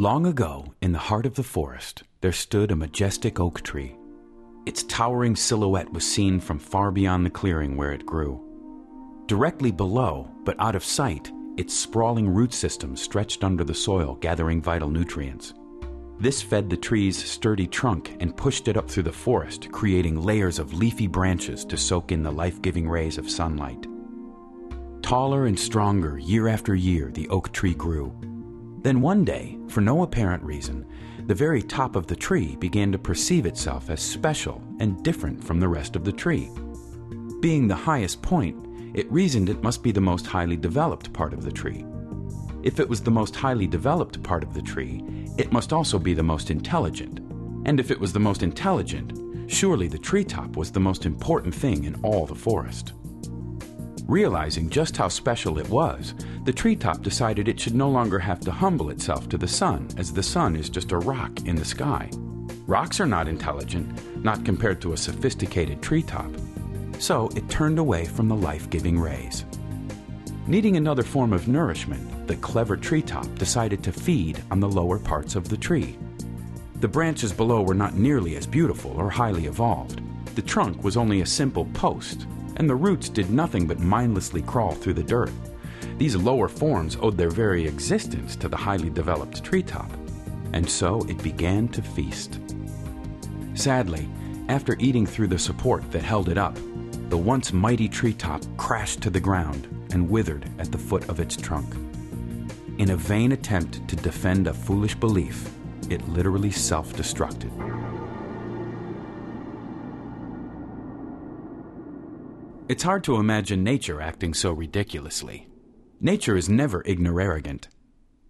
Long ago, in the heart of the forest, there stood a majestic oak tree. Its towering silhouette was seen from far beyond the clearing where it grew. Directly below, but out of sight, its sprawling root system stretched under the soil, gathering vital nutrients. This fed the tree's sturdy trunk and pushed it up through the forest, creating layers of leafy branches to soak in the life giving rays of sunlight. Taller and stronger year after year, the oak tree grew. Then one day, for no apparent reason, the very top of the tree began to perceive itself as special and different from the rest of the tree. Being the highest point, it reasoned it must be the most highly developed part of the tree. If it was the most highly developed part of the tree, it must also be the most intelligent. And if it was the most intelligent, surely the treetop was the most important thing in all the forest. Realizing just how special it was, the treetop decided it should no longer have to humble itself to the sun, as the sun is just a rock in the sky. Rocks are not intelligent, not compared to a sophisticated treetop. So it turned away from the life giving rays. Needing another form of nourishment, the clever treetop decided to feed on the lower parts of the tree. The branches below were not nearly as beautiful or highly evolved. The trunk was only a simple post, and the roots did nothing but mindlessly crawl through the dirt. These lower forms owed their very existence to the highly developed treetop, and so it began to feast. Sadly, after eating through the support that held it up, the once mighty treetop crashed to the ground and withered at the foot of its trunk. In a vain attempt to defend a foolish belief, it literally self destructed. It's hard to imagine nature acting so ridiculously. Nature is never ignorarrogant.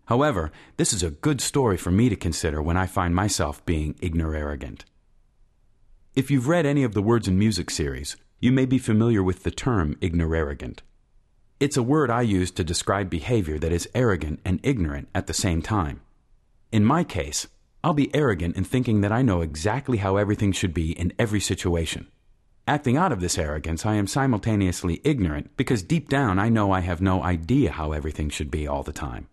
However, this is a good story for me to consider when I find myself being ignorarrogant. If you've read any of the Words and Music series, you may be familiar with the term ignorarrogant. It's a word I use to describe behavior that is arrogant and ignorant at the same time. In my case, I'll be arrogant in thinking that I know exactly how everything should be in every situation. Acting out of this arrogance, I am simultaneously ignorant because deep down I know I have no idea how everything should be all the time.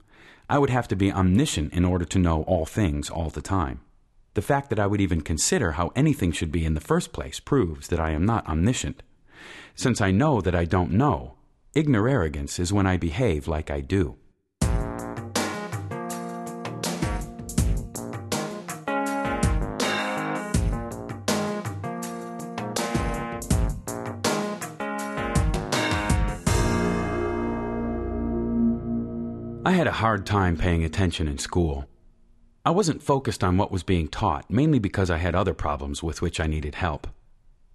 I would have to be omniscient in order to know all things all the time. The fact that I would even consider how anything should be in the first place proves that I am not omniscient. Since I know that I don't know, ignorarrogance is when I behave like I do. I had a hard time paying attention in school. I wasn't focused on what was being taught, mainly because I had other problems with which I needed help.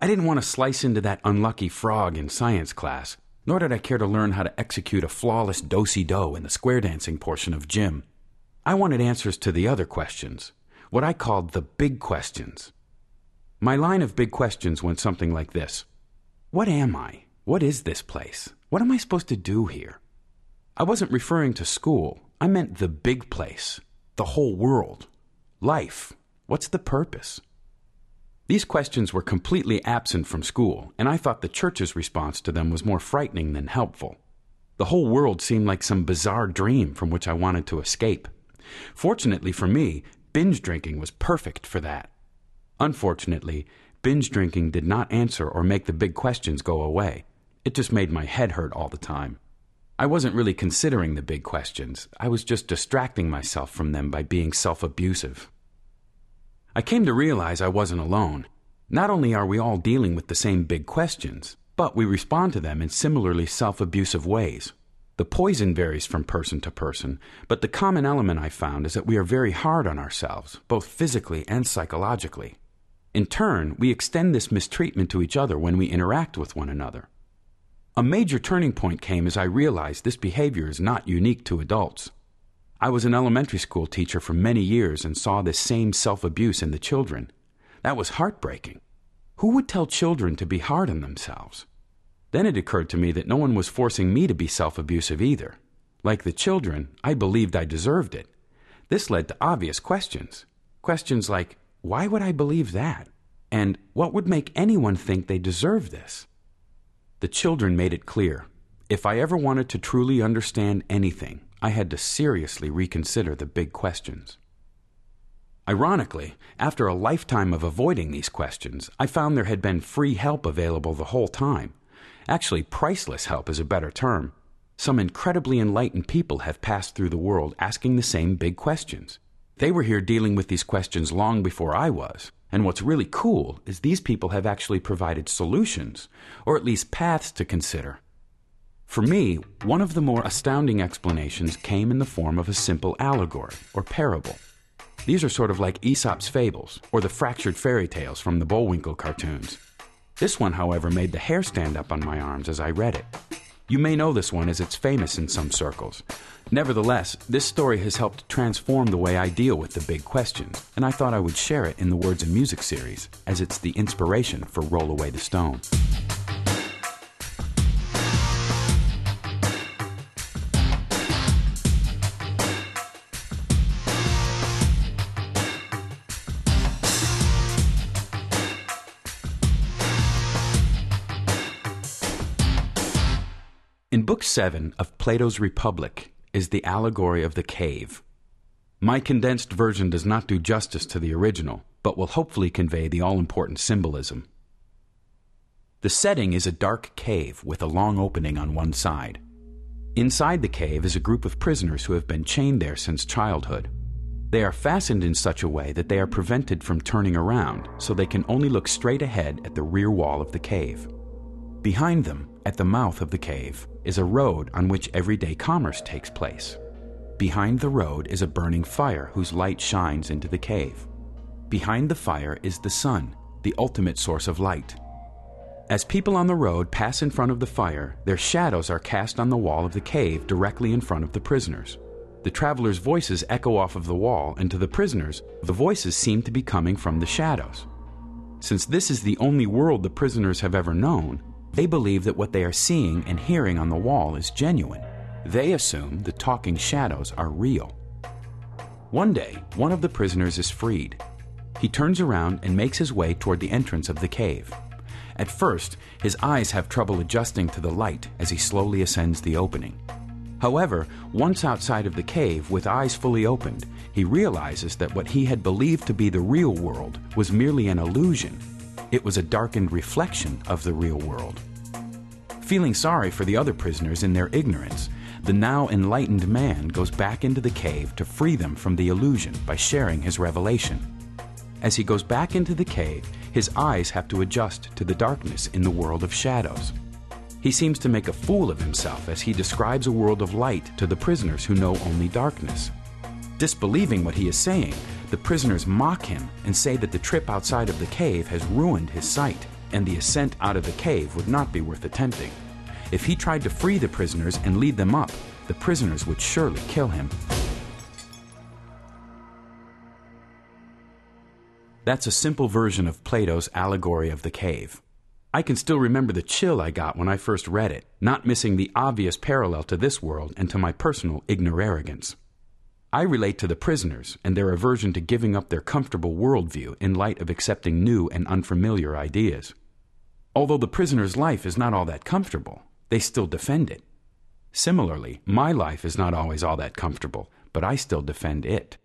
I didn't want to slice into that unlucky frog in science class, nor did I care to learn how to execute a flawless do si do in the square dancing portion of gym. I wanted answers to the other questions, what I called the big questions. My line of big questions went something like this What am I? What is this place? What am I supposed to do here? I wasn't referring to school. I meant the big place, the whole world, life. What's the purpose? These questions were completely absent from school, and I thought the church's response to them was more frightening than helpful. The whole world seemed like some bizarre dream from which I wanted to escape. Fortunately for me, binge drinking was perfect for that. Unfortunately, binge drinking did not answer or make the big questions go away. It just made my head hurt all the time. I wasn't really considering the big questions. I was just distracting myself from them by being self abusive. I came to realize I wasn't alone. Not only are we all dealing with the same big questions, but we respond to them in similarly self abusive ways. The poison varies from person to person, but the common element I found is that we are very hard on ourselves, both physically and psychologically. In turn, we extend this mistreatment to each other when we interact with one another. A major turning point came as I realized this behavior is not unique to adults. I was an elementary school teacher for many years and saw this same self abuse in the children. That was heartbreaking. Who would tell children to be hard on themselves? Then it occurred to me that no one was forcing me to be self abusive either. Like the children, I believed I deserved it. This led to obvious questions. Questions like, why would I believe that? And what would make anyone think they deserve this? The children made it clear if I ever wanted to truly understand anything, I had to seriously reconsider the big questions. Ironically, after a lifetime of avoiding these questions, I found there had been free help available the whole time. Actually, priceless help is a better term. Some incredibly enlightened people have passed through the world asking the same big questions. They were here dealing with these questions long before I was. And what's really cool is these people have actually provided solutions, or at least paths to consider. For me, one of the more astounding explanations came in the form of a simple allegory, or parable. These are sort of like Aesop's fables, or the fractured fairy tales from the Bullwinkle cartoons. This one, however, made the hair stand up on my arms as I read it. You may know this one as it's famous in some circles. Nevertheless, this story has helped transform the way I deal with the big questions, and I thought I would share it in the Words and Music series, as it's the inspiration for Roll Away the Stone. In Book 7 of Plato's Republic is the allegory of the cave. My condensed version does not do justice to the original, but will hopefully convey the all important symbolism. The setting is a dark cave with a long opening on one side. Inside the cave is a group of prisoners who have been chained there since childhood. They are fastened in such a way that they are prevented from turning around, so they can only look straight ahead at the rear wall of the cave. Behind them, at the mouth of the cave, is a road on which everyday commerce takes place. Behind the road is a burning fire whose light shines into the cave. Behind the fire is the sun, the ultimate source of light. As people on the road pass in front of the fire, their shadows are cast on the wall of the cave directly in front of the prisoners. The travelers' voices echo off of the wall, and to the prisoners, the voices seem to be coming from the shadows. Since this is the only world the prisoners have ever known, they believe that what they are seeing and hearing on the wall is genuine. They assume the talking shadows are real. One day, one of the prisoners is freed. He turns around and makes his way toward the entrance of the cave. At first, his eyes have trouble adjusting to the light as he slowly ascends the opening. However, once outside of the cave with eyes fully opened, he realizes that what he had believed to be the real world was merely an illusion it was a darkened reflection of the real world. Feeling sorry for the other prisoners in their ignorance, the now enlightened man goes back into the cave to free them from the illusion by sharing his revelation. As he goes back into the cave, his eyes have to adjust to the darkness in the world of shadows. He seems to make a fool of himself as he describes a world of light to the prisoners who know only darkness. Disbelieving what he is saying, the prisoners mock him and say that the trip outside of the cave has ruined his sight, and the ascent out of the cave would not be worth attempting. If he tried to free the prisoners and lead them up, the prisoners would surely kill him. That's a simple version of Plato's allegory of the cave. I can still remember the chill I got when I first read it, not missing the obvious parallel to this world and to my personal ignorarrogance. I relate to the prisoners and their aversion to giving up their comfortable worldview in light of accepting new and unfamiliar ideas. Although the prisoner's life is not all that comfortable, they still defend it. Similarly, my life is not always all that comfortable, but I still defend it.